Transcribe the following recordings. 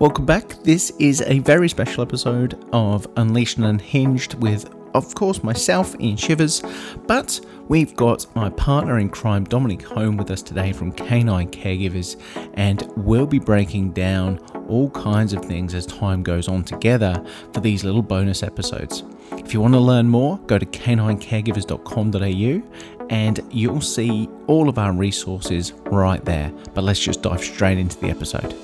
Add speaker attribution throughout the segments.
Speaker 1: Welcome back. This is a very special episode of Unleashed and Unhinged with, of course, myself, Ian Shivers, but we've got my partner in crime, Dominique Hone, with us today from Canine Caregivers, and we'll be breaking down all kinds of things as time goes on together for these little bonus episodes. If you want to learn more, go to caninecaregivers.com.au and you'll see all of our resources right there. But let's just dive straight into the episode.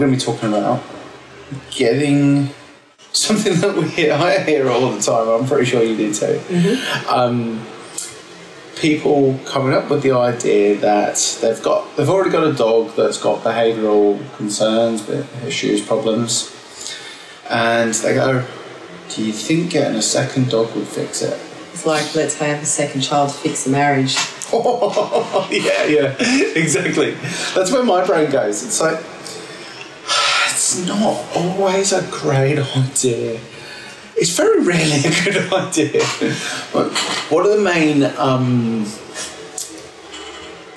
Speaker 1: Going to be talking about getting something that we hear, I hear all the time. I'm pretty sure you do too. Um, people coming up with the idea that they've got, they've already got a dog that's got behavioural concerns, issues, problems, and they go, "Do you think getting a second dog would fix it?"
Speaker 2: It's like, let's have a second child to fix the marriage.
Speaker 1: yeah, yeah, exactly. That's where my brain goes. It's like, it's not always a great idea. It's very rarely a good idea. But what are the main. Um,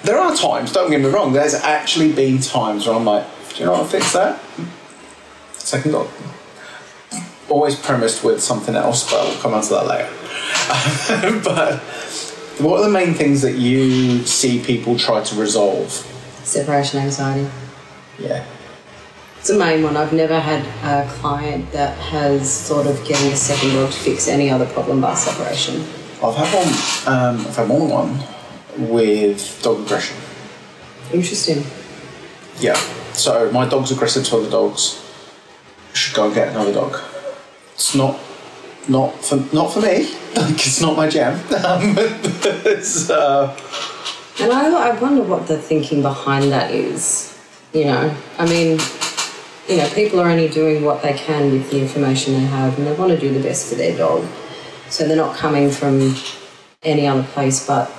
Speaker 1: there are times, don't get me wrong, there's actually been times where I'm like, do you know what, fix that? Second dog. Always premised with something else, but we'll come on to that later. but what are the main things that you see people try to resolve?
Speaker 2: Separation anxiety.
Speaker 1: Yeah.
Speaker 2: It's a main one. I've never had a client that has thought of getting a second dog to fix any other problem but separation.
Speaker 1: I've had one. Um, I've had more than one with dog aggression.
Speaker 2: Interesting.
Speaker 1: Yeah. So my dog's aggressive to other dogs. Should go and get another dog. It's not, not for not for me. Like it's not my jam. Um, it's, uh,
Speaker 2: And I, I wonder what the thinking behind that is. You know, I mean, you know, people are only doing what they can with the information they have and they want to do the best for their dog. So they're not coming from any other place but,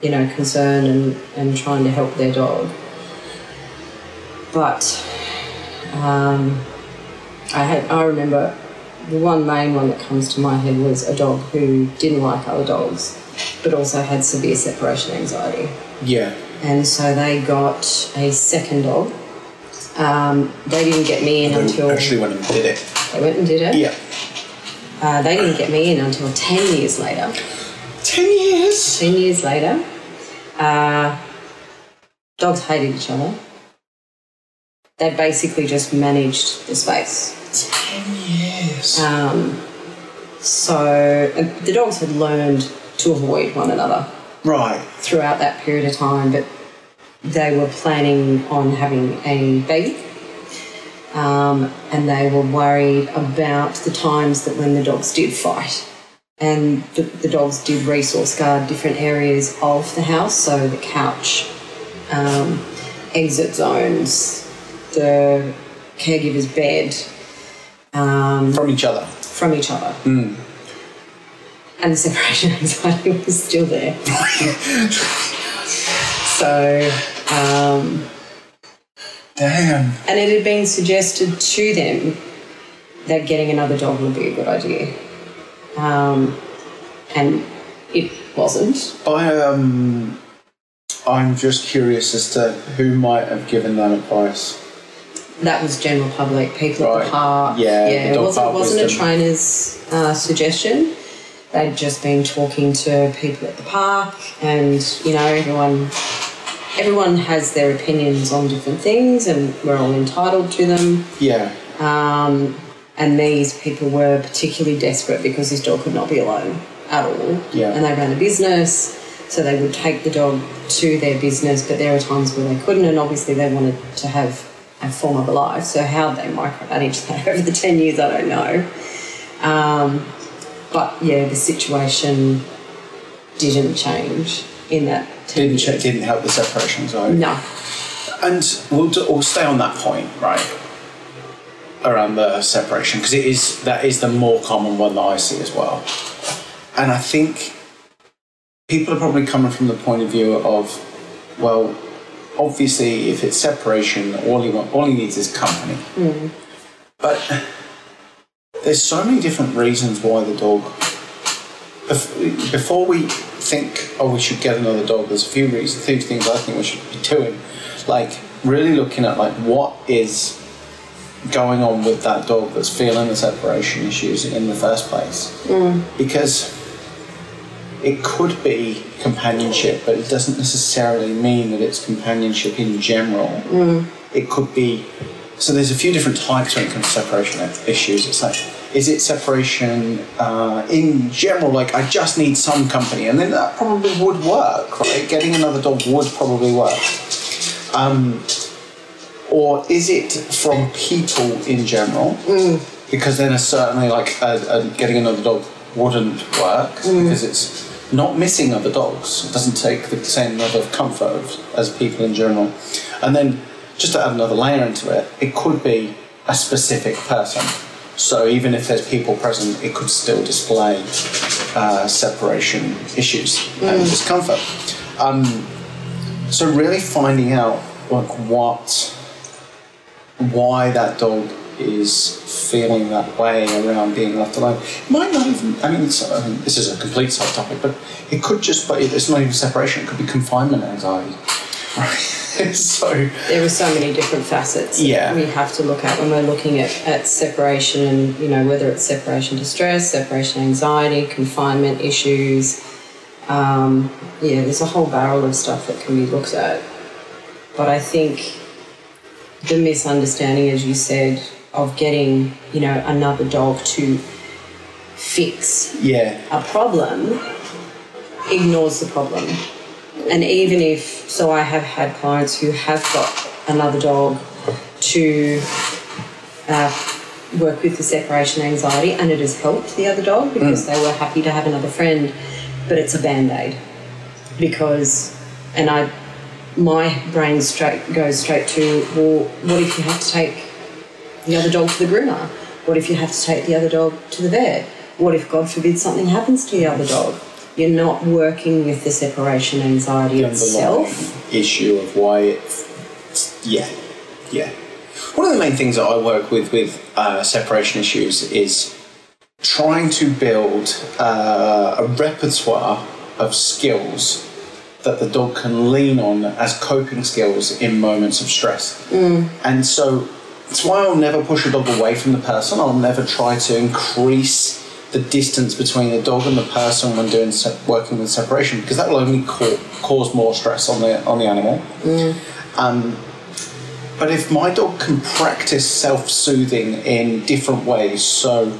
Speaker 2: you know, concern and, and trying to help their dog. But um, I had I remember the one main one that comes to my head was a dog who didn't like other dogs, but also had severe separation anxiety.
Speaker 1: yeah.
Speaker 2: And so they got a second dog. Um, they didn't get me in until
Speaker 1: Actually went and did it.
Speaker 2: they went and did it.
Speaker 1: Yeah.
Speaker 2: Uh, they didn't get me in until ten years later.
Speaker 1: Ten years.
Speaker 2: Ten years later, uh, dogs hated each other. They basically just managed the space.
Speaker 1: Ten years.
Speaker 2: Um, so uh, the dogs had learned to avoid one another
Speaker 1: right.
Speaker 2: throughout that period of time, but they were planning on having a baby. Um, and they were worried about the times that when the dogs did fight. And the, the dogs did resource guard different areas of the house, so the couch, um, exit zones, the caregiver's bed, um,
Speaker 1: From each other.
Speaker 2: from each other. And the separation anxiety was still there. so, um,
Speaker 1: Damn.
Speaker 2: and it had been suggested to them that getting another dog would be a good idea. Um, and it wasn't.
Speaker 1: I um, I'm just curious as to who might have given that advice.
Speaker 2: That was general public, people at the park.
Speaker 1: Yeah,
Speaker 2: yeah. It wasn't, wasn't a trainer's uh, suggestion. They'd just been talking to people at the park, and you know, everyone everyone has their opinions on different things, and we're all entitled to them.
Speaker 1: Yeah.
Speaker 2: Um, and these people were particularly desperate because this dog could not be alone at all.
Speaker 1: Yeah.
Speaker 2: And they ran a business, so they would take the dog to their business, but there were times where they couldn't, and obviously they wanted to have a form of a life. So how they micromanaged that over the 10 years, I don't know. Um, but yeah, the situation didn't change in that 10
Speaker 1: Didn't didn't help the separation anxiety.
Speaker 2: No.
Speaker 1: And we'll, do, we'll stay on that point, right? Around the separation, because it is that is the more common one that I see as well. and I think people are probably coming from the point of view of, well, obviously, if it's separation, all he want, all he needs is company. Mm. But there's so many different reasons why the dog. Bef- Before we think, oh, we should get another dog, there's a few reasons, a few things I think we should be doing, like really looking at like what is going on with that dog that's feeling the separation issues in the first place, mm. because it could be companionship, but it doesn't necessarily mean that it's companionship in general. Mm. It could be. So there's a few different types when it comes to separation issues. It's like, is it separation uh, in general? Like, I just need some company, and then that probably would work, right? Getting another dog would probably work. Um, or is it from people in general? Because then, a certainly, like a, a, getting another dog wouldn't work because it's not missing other dogs. It doesn't take the same level of comfort as people in general. And then, just to add another layer into it, it could be a specific person. So even if there's people present, it could still display uh, separation issues and discomfort. Um, so really finding out like what why that dog is feeling that way around being left alone. It might not even, I mean, it's, I mean this is a complete sub topic, but it could just be, it's not even separation, it could be confinement anxiety. So,
Speaker 2: There are so many different facets that
Speaker 1: Yeah.
Speaker 2: we have to look at when we're looking at, at separation and, you know, whether it's separation distress, separation anxiety, confinement issues. Um, yeah, there's a whole barrel of stuff that can be looked at. But I think the misunderstanding, as you said, of getting, you know, another dog to fix
Speaker 1: yeah,
Speaker 2: a problem ignores the problem. And even if, so I have had clients who have got another dog to uh, work with the separation anxiety, and it has helped the other dog because they were happy to have another friend, but it's a band aid. Because, and I, my brain straight goes straight to, well, what if you have to take the other dog to the groomer? What if you have to take the other dog to the vet? What if, God forbid, something happens to the other dog? You're not working with the separation anxiety
Speaker 1: the
Speaker 2: itself.
Speaker 1: issue of why it's yeah, yeah. One of the main things that I work with with uh, separation issues is trying to build uh, a repertoire of skills that the dog can lean on as coping skills in moments of stress. And so that's why I'll never push a dog away from the person. I'll never try to increase the distance between the dog and the person when doing working with separation because that will only ca- cause more stress on the on the animal. Um, but if my dog can practice self-soothing in different ways, so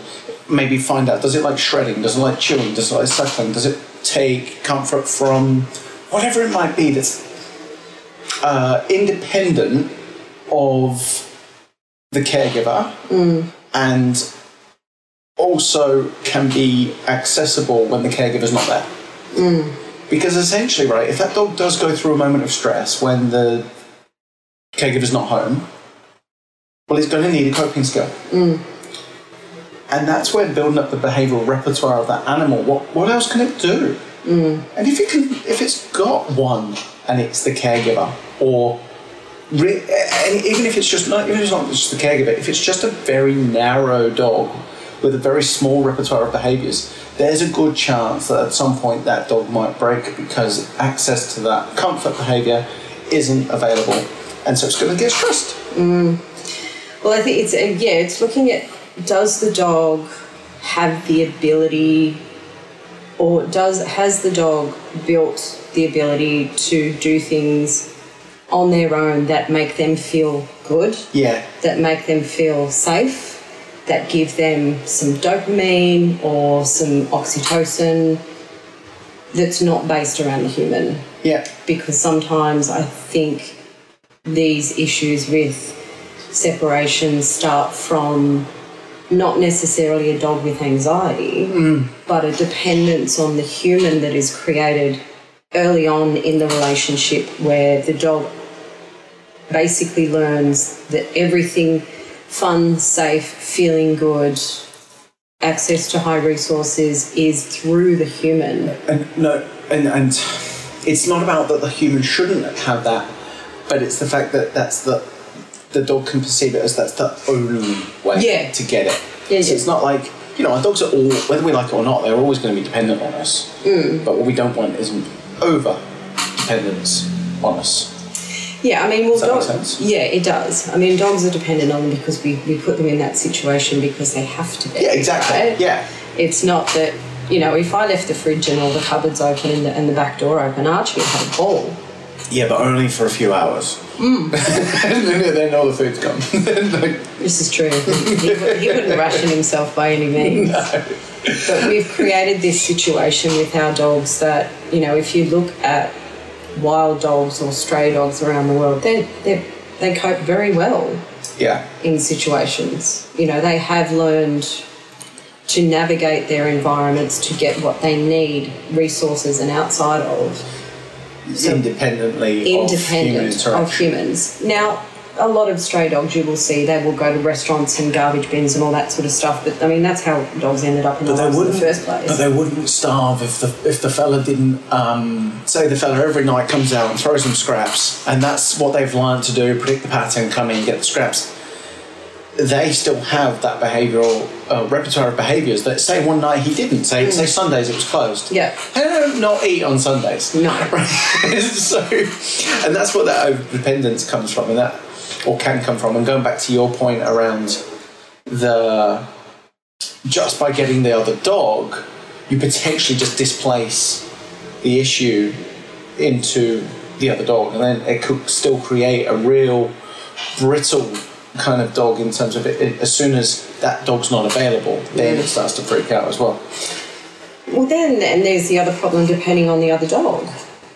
Speaker 1: maybe find out does it like shredding, does it like chewing, does it like suckling, does it take comfort from whatever it might be that's uh, independent of the caregiver and also can be accessible when the caregiver's not there. Mm. Because essentially, right, if that dog does go through a moment of stress when the caregiver's not home, well, it's going to need a coping skill. Mm. And that's where building up the behavioural repertoire of that animal. What what else can it do? Mm. And if it can, if it's got one, and it's the caregiver, or re- and even if it's just not, even if it's not just the caregiver, if it's just a very narrow dog with a very small repertoire of behaviours, there's a good chance that at some point that dog might break because access to that comfort behaviour isn't available, and so it's going to get stressed.
Speaker 2: Well, I think it's, uh, yeah, it's looking at does the dog have the ability or does has the dog built the ability to do things on their own that make them feel good?
Speaker 1: Yeah,
Speaker 2: that make them feel safe, that give them some dopamine or some oxytocin that's not based around the human.
Speaker 1: yeah,
Speaker 2: Because sometimes I think these issues with separation start from not necessarily a dog with anxiety, mm. but a dependence on the human that is created early on in the relationship where the dog basically learns that everything fun, safe, feeling good access to high resources is through the human.
Speaker 1: And no, and and it's not about that the human shouldn't have that, but it's the fact that that's the the dog can perceive it as that's the only way
Speaker 2: Yeah.
Speaker 1: to get it.
Speaker 2: Yeah,
Speaker 1: so
Speaker 2: yeah.
Speaker 1: it's not like you know our dogs are all whether we like it or not they're always going to be dependent on us.
Speaker 2: Mm.
Speaker 1: But what we don't want is over dependence on us.
Speaker 2: Yeah, I mean, well,
Speaker 1: make sense?
Speaker 2: yeah, it does. I mean, dogs are dependent on them because we, we put them in that situation because they have to be.
Speaker 1: Yeah, exactly.
Speaker 2: right?
Speaker 1: Yeah.
Speaker 2: It's not that, you know, if I left the fridge and all the cupboards open and the, and the back door open, Archie would have a ball.
Speaker 1: Yeah, but only for a few hours.
Speaker 2: Mm.
Speaker 1: and then, all the food's gone. Like,
Speaker 2: This is true. He, he wouldn't ration himself by any means. But we've created this situation with our dogs that, you know, if you look at wild dogs or stray dogs around the world, they they they cope very well
Speaker 1: yeah.
Speaker 2: in situations. You know, they have learned to navigate their environments to get what they need, resources and outside of,
Speaker 1: independently of human
Speaker 2: independent of humans. Now, a lot of stray dogs you will see, they will go to restaurants and garbage bins and all that sort of stuff. But I mean, that's how dogs ended up in
Speaker 1: But
Speaker 2: the in the first place.
Speaker 1: But they wouldn't starve if the if the fella didn't um, say the fella every night comes out and throws them scraps, and that's what they've learned to do: predict the pattern, come in, get the scraps. They still have that behavioural uh, repertoire of behaviours that say one night he didn't say say Sundays it was closed.
Speaker 2: Yeah.
Speaker 1: they don't not eat on Sundays.
Speaker 2: No.
Speaker 1: so, and that's what that overdependence comes from, and that or can come from. And going back to your point around the just by getting the other dog, you potentially just displace the issue into the other dog, and then it could still create a real brittle kind of dog in terms of it. it as soon as that dog's not available, then it mm. starts to freak out as well.
Speaker 2: well, then, and there's the other problem depending on the other dog.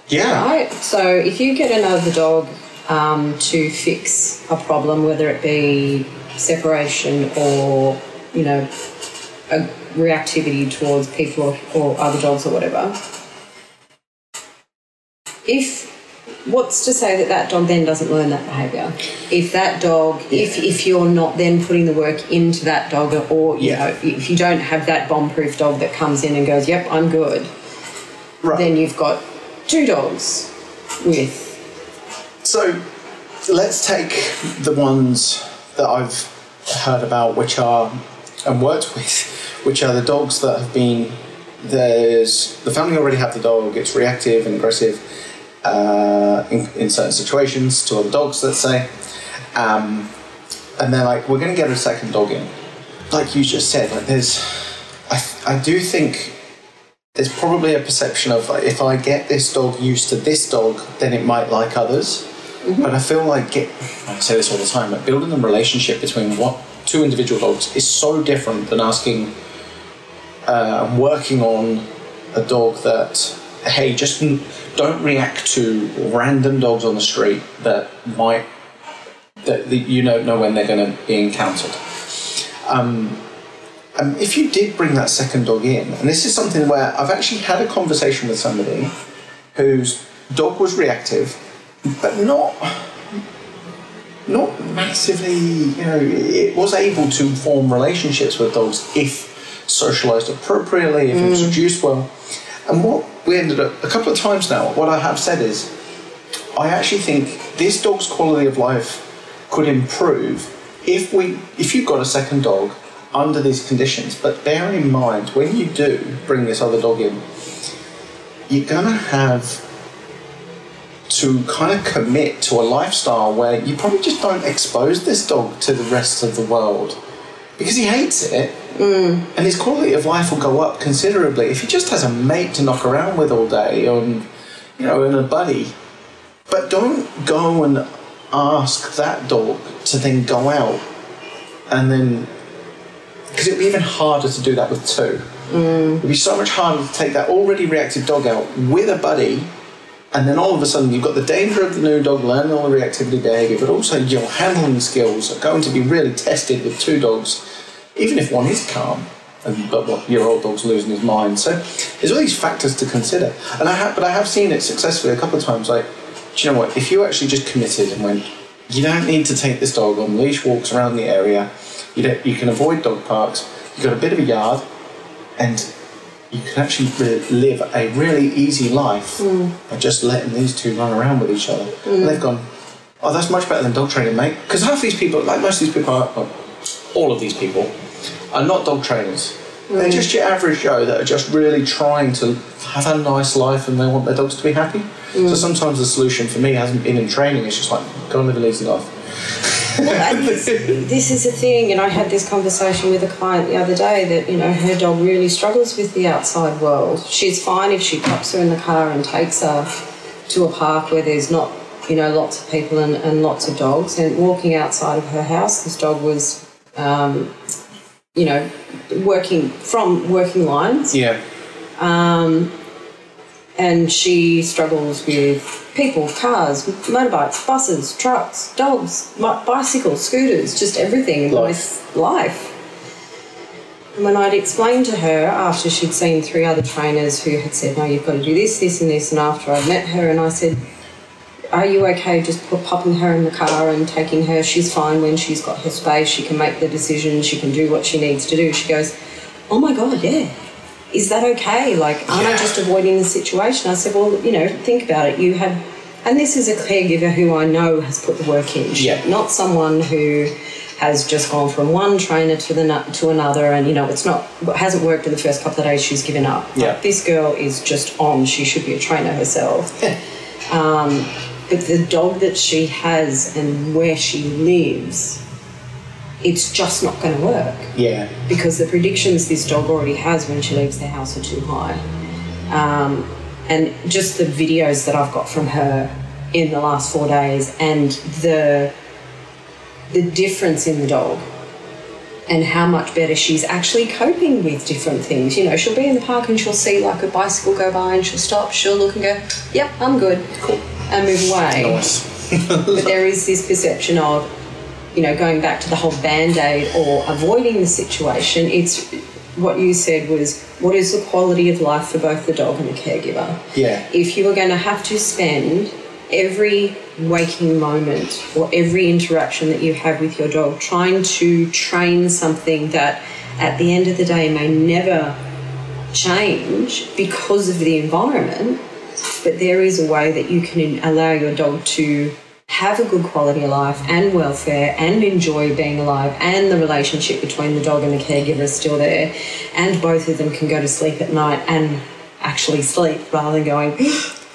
Speaker 1: Yeah.
Speaker 2: Right. So if you get another dog um, to fix a problem, whether it be separation or you know a reactivity towards people or, or other dogs or whatever, if what's to say that that dog then doesn't learn that behaviour? If that dog, if if you're not then putting the work into that dog, or you
Speaker 1: Yeah.
Speaker 2: know, if you don't have that bomb-proof dog that comes in and goes, "Yep, I'm good,"
Speaker 1: Right.
Speaker 2: then you've got two dogs with
Speaker 1: So let's take the ones that I've heard about, which are and worked with, which are the dogs that have been. There's the family already have the dog. It's reactive and aggressive uh, in, in certain situations to other dogs. Let's say, um, and they're like, we're going to get a second dog in. Like you just said, like there's, I I do think there's probably a perception of like, if I get this dog used to this dog, then it might like others. But I feel like get, I say this all the time, but building a relationship between what two individual dogs is so different than asking uh, and working on a dog that hey, just don't react to random dogs on the street that might that, that you don't know when they're going to be encountered. Um, if you did bring that second dog in, and this is something where I've actually had a conversation with somebody whose dog was reactive, but not not massively. You know, it was able to form relationships with dogs if socialized appropriately, if it was mm. reduced well. And what we ended up a couple of times now, what I have said is, I actually think this dog's quality of life could improve if we if you've got a second dog under these conditions. But bear in mind when you do bring this other dog in, you're gonna have to kind of commit to a lifestyle where you probably just don't expose this dog to the rest of the world. Because he hates it. Mm. And his quality of life will go up considerably if he just has a mate to knock around with all day and you know and a buddy. But don't go and ask that dog to then go out and then because it'd be even harder to do that with two. Mm. It'd be so much harder to take that already reactive dog out with a buddy and then all of a sudden you've got the danger of the new dog learning all the reactivity behaviour, but also your handling skills are going to be really tested with two dogs, even if one is calm. And, but what your old dog's losing his mind. So there's all these factors to consider. And I have, but I have seen it successfully a couple of times. Like, do you know what? If you actually just committed and went, you don't need to take this dog on leash walks around the area. You you can avoid dog parks. You you've got a bit of a yard, and you can actually live a really easy life hmm. by just letting these two run around with each other. Hmm. And they've gone, oh, that's much better than dog training, mate. Because half these people, like most of these people, are, well, all of these people, are not dog trainers. They're hmm. just your average Joe that are just really trying to have a nice life and they want their dogs to be happy. So sometimes the solution for me hasn't been in training, it's just like, go and live a lazy life.
Speaker 2: Well, this, this is a thing, and I had this conversation with a client the other day that you know her dog really struggles with the outside world. She's fine if she pops her in the car and takes her to a park where there's not you know lots of people and, and lots of dogs. And walking outside of her house, this dog was um, you know working from working lines
Speaker 1: Yeah.
Speaker 2: And she struggles with people, cars, motorbikes, buses, trucks, dogs, bicycles, scooters, just everything in
Speaker 1: Life.
Speaker 2: life. life. And when I'd explained to her after she'd seen three other trainers who had said, No, you've got to do this, this, and this, and after I'd met her, and I said, Are you okay just popping her in the car and taking her? She's fine when she's got her space, she can make the decision, she can do what she needs to do. She goes, Oh my God, yeah is that okay? Like, aren't I just avoiding the situation? I said, well, you know, think about it. You have, and this is a caregiver who I know has put the work in.
Speaker 1: Yeah.
Speaker 2: Not someone who has just gone from one trainer to the to another, and you know, it's not hasn't worked in the first couple of days. She's given up. Like,
Speaker 1: Yeah.
Speaker 2: this girl is just on. She should be a trainer herself. Yeah. um, but the dog that she has and where she lives, it's just not going to work
Speaker 1: Yeah.
Speaker 2: because the predictions this dog already has when she leaves the house are too high. Um, and just the videos that I've got from her in the last four days and the the difference in the dog and how much better she's actually coping with different things. You know, she'll be in the park and she'll see like a bicycle go by and she'll stop, she'll look and go, Yep, I'm good.
Speaker 1: Cool.
Speaker 2: And move away
Speaker 1: Nice.
Speaker 2: but there is this perception of, you know, going back to the whole band aid or avoiding the situation. It's what you said was what is the quality of life for both the dog and the caregiver?
Speaker 1: Yeah.
Speaker 2: If you are going to have to spend every waking moment or every interaction that you have with your dog trying to train something that at the end of the day may never change because of the environment, but there is a way that you can allow your dog to have a good quality of life and welfare and enjoy being alive and the relationship between the dog and the caregiver is still there and both of them can go to sleep at night and actually sleep rather than going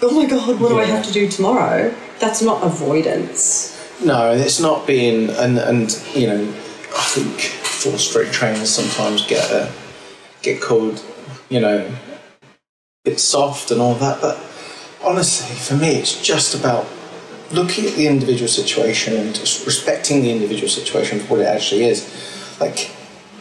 Speaker 2: oh my god what do i have to do tomorrow that's not avoidance
Speaker 1: No, it's not being, and and you know, I think force free trainers sometimes get uh, get called, you know, a bit soft and all that. But honestly, for me, it's just about looking at the individual situation and respecting the individual situation for what it actually is. Like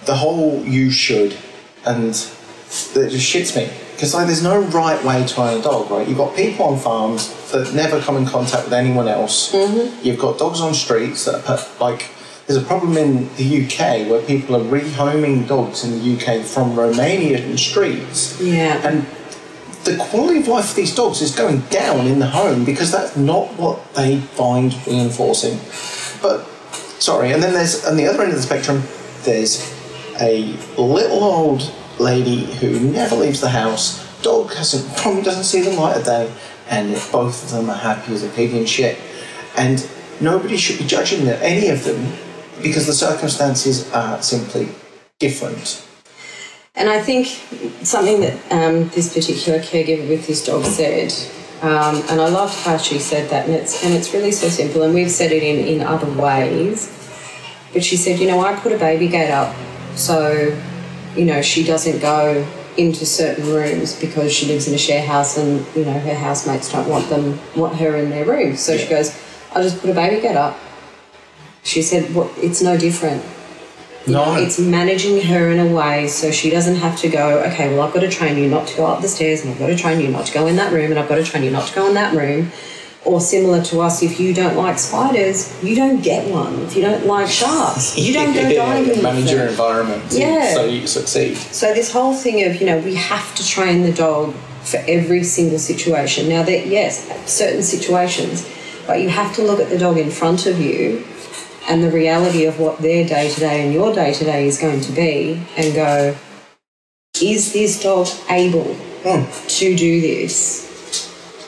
Speaker 1: the whole "you should" and it just shits me because like there's no right way to own a dog, right? You've got people on farms that never come in contact with anyone else. Mm-hmm. You've got dogs on streets that are put, like. There's a problem in the UK where people are rehoming dogs in the UK from Romanian streets.
Speaker 2: Yeah.
Speaker 1: And the quality of life for these dogs is going down in the home because that's not what they find reinforcing. But sorry, and then there's on the other end of the spectrum, there's a little old lady who never leaves the house. Dog hasn't probably doesn't see the light of day, and both of them are happy as a pig in shit. And nobody should be judging any of them because the circumstances are simply different.
Speaker 2: And I think something that um, this particular caregiver with this dog said, um, and I loved how she said that, and it's and it's really so simple. And we've said it in in other ways, but she said, you know, I put a baby gate up, so you know she doesn't go into certain rooms because she lives in a share house, and you know her housemates don't want them want her in their room. So she goes, I'll just put a baby gate up. She said, "What? It's no different."
Speaker 1: No,
Speaker 2: It's managing her in a way so she doesn't have to go, okay, well, I've got to train you not to go up the stairs, and I've got to train you not to go in that room, and I've got to train you not to go in that room. Or similar to us, if you don't like spiders, you don't get one. If you don't like sharks, you don't go diving.
Speaker 1: Manage your environment
Speaker 2: Yeah.
Speaker 1: so you succeed.
Speaker 2: So this whole thing of you know we have to train the dog for every single situation. Now that yes, certain situations, but you have to look at the dog in front of you and the reality of what their day to day and your day to day is going to be and go, is this dog able hmm. to do this?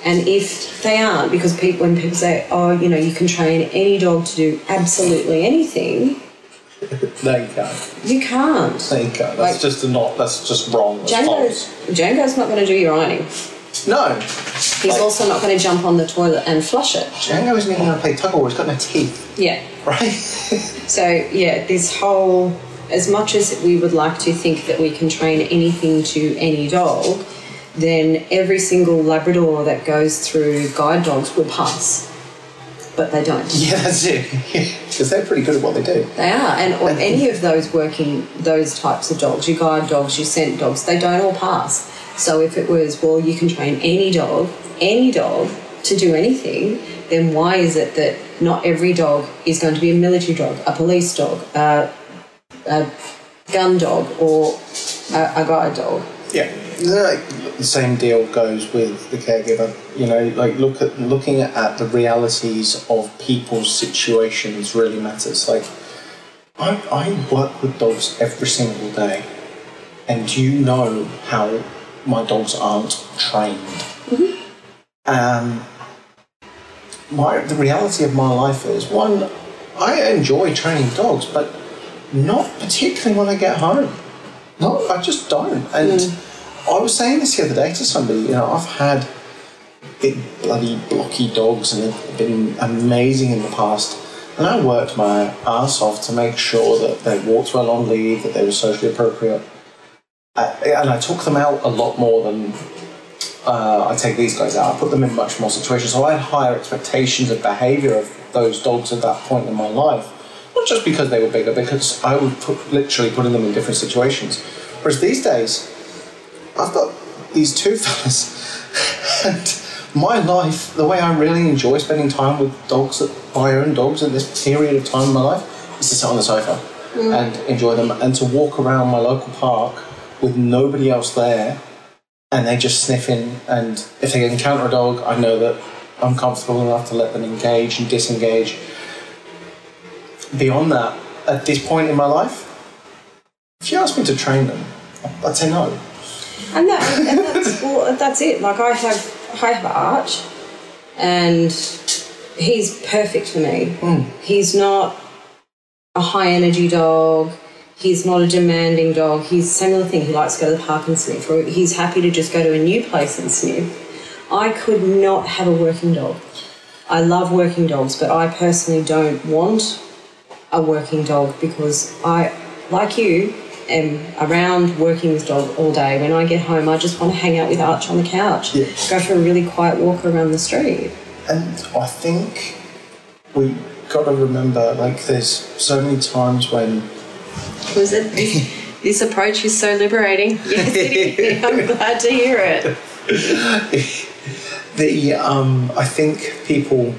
Speaker 2: And if they aren't, because people, when people say, oh, you know, you can train any dog to do absolutely anything,
Speaker 1: No, you can't.
Speaker 2: you can't.
Speaker 1: No, you can't. That's
Speaker 2: Like-
Speaker 1: just a not. That's just wrong. That's
Speaker 2: Django's,
Speaker 1: false.
Speaker 2: Django's not going to do your ironing.
Speaker 1: No,
Speaker 2: He's
Speaker 1: Like-
Speaker 2: also not going to jump on the toilet and flush it.
Speaker 1: Django isn't even going to play tug of war. He's got no teeth,
Speaker 2: Yeah.
Speaker 1: right?
Speaker 2: So, yeah, this whole, as much as we would like to think that we can train anything to any dog, then every single Labrador that goes through guide dogs will pass. But they don't.
Speaker 1: yeah, that's it. Because they're pretty good at what they do.
Speaker 2: They are. And or any of those working, those types of dogs, your guide dogs, your scent dogs, they don't all pass. So if it was, well, you can train any dog, any dog to do anything, then why is it that not every dog is going to be a military dog, a police dog, a, a gun dog, or a, a guide dog?
Speaker 1: Yeah, like, the same deal goes with the caregiver. You know, like look at looking at the realities of people's situations really matters. Like, I I work with dogs every single day, and you know how my dogs aren't trained. Um, my the reality of my life is one, I enjoy training dogs, but not particularly when I get home. No, I just don't. And I was saying this the other day to somebody, you know, I've had big bloody blocky dogs and they've been amazing in the past. And I worked my ass off to make sure that they walked well on lead, that they were socially appropriate. Uh, and I took them out a lot more than uh, I take these guys out. I put them in much more situations. So I had higher expectations of behaviour of those dogs at that point in my life. Not just because they were bigger, because I would put literally putting them in different situations. Whereas these days, I've got these two fellas, and my life, the way I really enjoy spending time with dogs, my own dogs, in this period of time in my life, is to sit on the sofa and enjoy them, and to walk around my local park with nobody else there, and they just sniff in. And if they encounter a dog, I know that I'm comfortable enough to let them engage and disengage. Beyond that, at this point in my life, if you ask me to train them, I'd say no.
Speaker 2: And that, and that's well, that's it. Like I have, I have Arch, and he's perfect for me. Mm. He's not a high energy dog. He's not a demanding dog. He's similar thing. He likes to go to the park and sniff, or he's happy to just go to a new place and sniff. I could not have a working dog. I love working dogs, but I personally don't want a working dog because I, like you, am around working with dog all day. When I get home, I just want to hang out with Arch on the couch,
Speaker 1: Yeah.
Speaker 2: go for a really quiet walk around the street.
Speaker 1: And I think we got to remember, like, there's so many times when
Speaker 2: Was it this, this approach is so liberating? Yes, it is. I'm glad to hear it.
Speaker 1: the um, I think people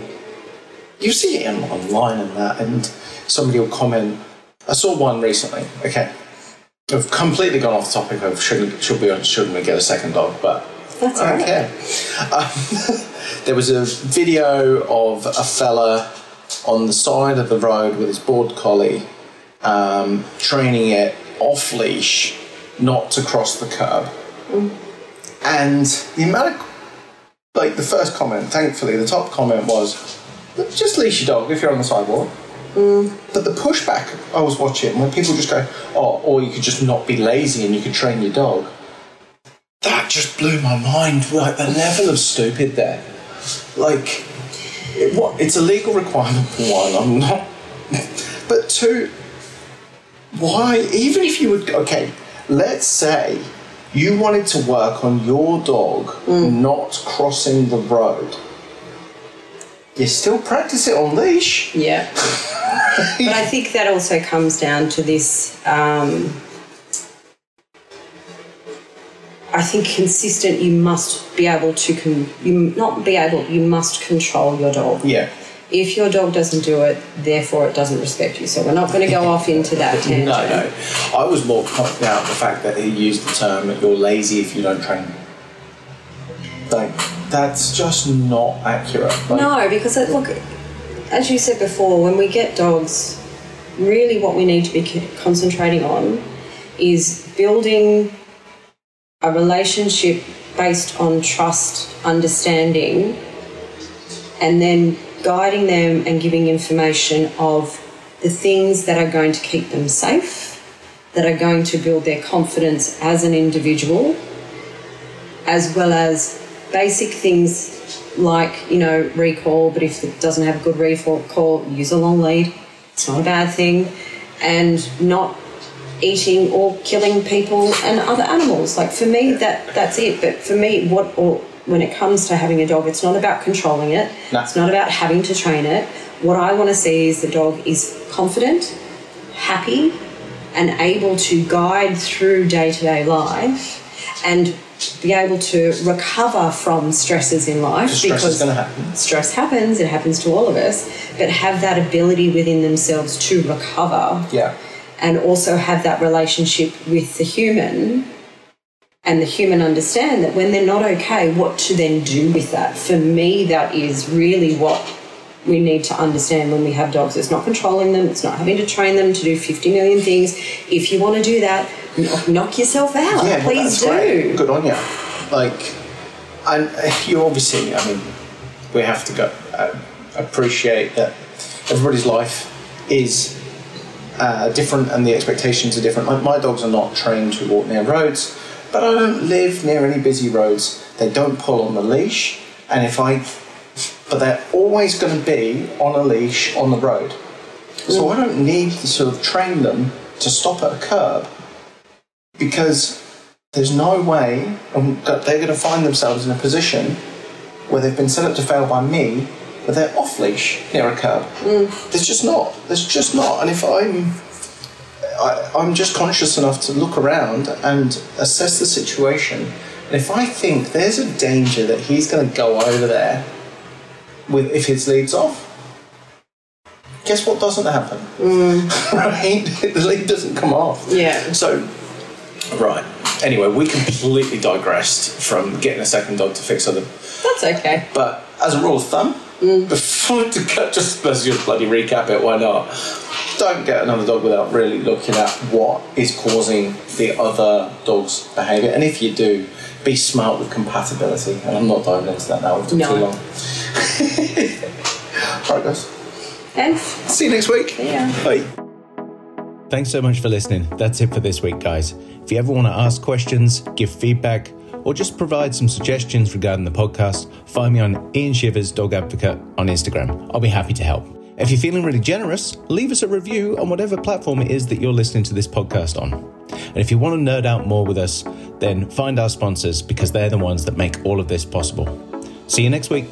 Speaker 1: you see it online and that, and somebody will comment. I saw one recently. Okay, I've completely gone off topic of shouldn't should we shouldn't we get a second dog, but
Speaker 2: That's
Speaker 1: I don't
Speaker 2: right.
Speaker 1: care. Um, there was a video of a fella on the side of the road with his border collie, um, training it off leash, not to cross the curb. And the amount of, like, the first comment, thankfully, the top comment was, just leash your dog if you're on the sidewalk. But the pushback I was watching, when people just go, oh, or you could just not be lazy and you could train your dog, that just blew my mind. Like, the level of stupid there. Like, it, what? It's a legal requirement, for one, I'm not. But two, why, even if you would, okay, let's say you wanted to work on your dog not crossing the road. You still practice it on leash.
Speaker 2: Yeah. but I think that also comes down to this. Um, I think consistent. You must be able to con- you not be able. You must control your dog.
Speaker 1: Yeah.
Speaker 2: If your dog doesn't do it, therefore it doesn't respect you. So we're not going to go off into that tangent.
Speaker 1: No, no. I was more pointing out the fact that he used the term that you're lazy if you don't train. Like, that's just not accurate. Like,
Speaker 2: No, because it, look, as you said before, when we get dogs, really what we need to be concentrating on is building a relationship based on trust, understanding, and then guiding them and giving information of the things that are going to keep them safe, that are going to build their confidence as an individual, as well as basic things like, you know, recall, but if it doesn't have a good recall, use a long lead. It's not a bad thing. And not eating or killing people and other animals. Like for me, that that's it. But for me, what or when it comes to having a dog, it's not about controlling it.
Speaker 1: No.
Speaker 2: It's not about having to train it. What I want to see is the dog is confident, happy, and able to guide through day to day life and be able to recover from stresses in life
Speaker 1: Stress is going to happen.
Speaker 2: stress happens, it happens to all of us, but have that ability within themselves to recover
Speaker 1: Yeah.
Speaker 2: and also have that relationship with the human and the human understand that when they're not okay, what to then do with that. For me, that is really what we need to understand when we have dogs. It's not controlling them, it's not having to train them to do 50 million things. If you want to do that, knock, knock yourself out.
Speaker 1: Yeah,
Speaker 2: Please do.
Speaker 1: great. Good on you. Like, and you obviously, I mean, we have to go uh, appreciate that everybody's life is uh, different and the expectations are different. Like, my dogs are not trained to walk near roads, but I don't live near any busy roads. They don't pull on the leash, and if I, but they're always going to be on a leash on the road. So I don't need to sort of train them to stop at a curb because there's no way um, that they're going to find themselves in a position where they've been set up to fail by me, but they're off leash near a curb. There's just not. There's just not. And if I'm, I, I'm just conscious enough to look around and assess the situation. And if I think there's a danger that he's going to go over there with if his lead's off, guess what doesn't happen? Mm. right? The lead doesn't come off.
Speaker 2: Yeah.
Speaker 1: So, right. Anyway, we completely digressed from getting a second dog to fix other.
Speaker 2: That's okay.
Speaker 1: But as a rule of thumb, mm. before to cut, just let's just bloody recap it. Why not? Don't get another dog without really looking at what is causing the other dog's behaviour. And if you do, be smart with compatibility. And I'm not diving into that now. We've took
Speaker 2: No.
Speaker 1: too long. Alright, guys.
Speaker 2: Thanks.
Speaker 1: See you next week.
Speaker 2: Yeah.
Speaker 1: Bye.
Speaker 3: Thanks so much for listening. That's it for this week, guys. If you ever want to ask questions, give feedback, or just provide some suggestions regarding the podcast, find me on Ian Shivers Dog Advocate on Instagram. I'll be happy to help. If you're feeling really generous, leave us a review on whatever platform it is that you're listening to this podcast on. And if you want to nerd out more with us, then find our sponsors because they're the ones that make all of this possible. See you next week.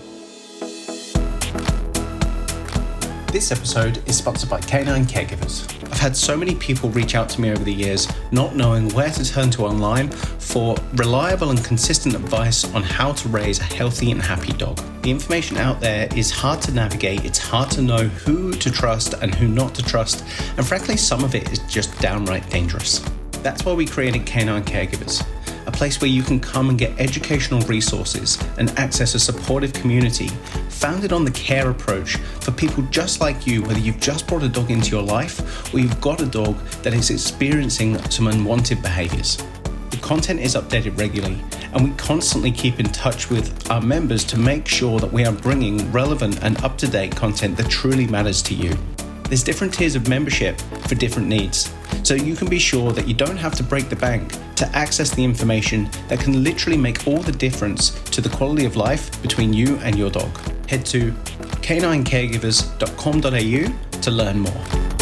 Speaker 3: This episode is sponsored by Canine Caregivers. I've had so many people reach out to me over the years, not knowing where to turn to online for reliable and consistent advice on how to raise a healthy and happy dog. The information out there is hard to navigate, it's hard to know who to trust and who not to trust, and frankly, some of it is just downright dangerous. That's why we created Canine Caregivers a place where you can come and get educational resources and access a supportive community founded on the care approach for people just like you, whether you've just brought a dog into your life or you've got a dog that is experiencing some unwanted behaviors. The content is updated regularly, and we constantly keep in touch with our members to make sure that we are bringing relevant and up to date content that truly matters to you. There's different tiers of membership for different needs, so you can be sure that you don't have to break the bank to access the information that can literally make all the difference to the quality of life between you and your dog. Head to caninecaregivers.com.au to learn more.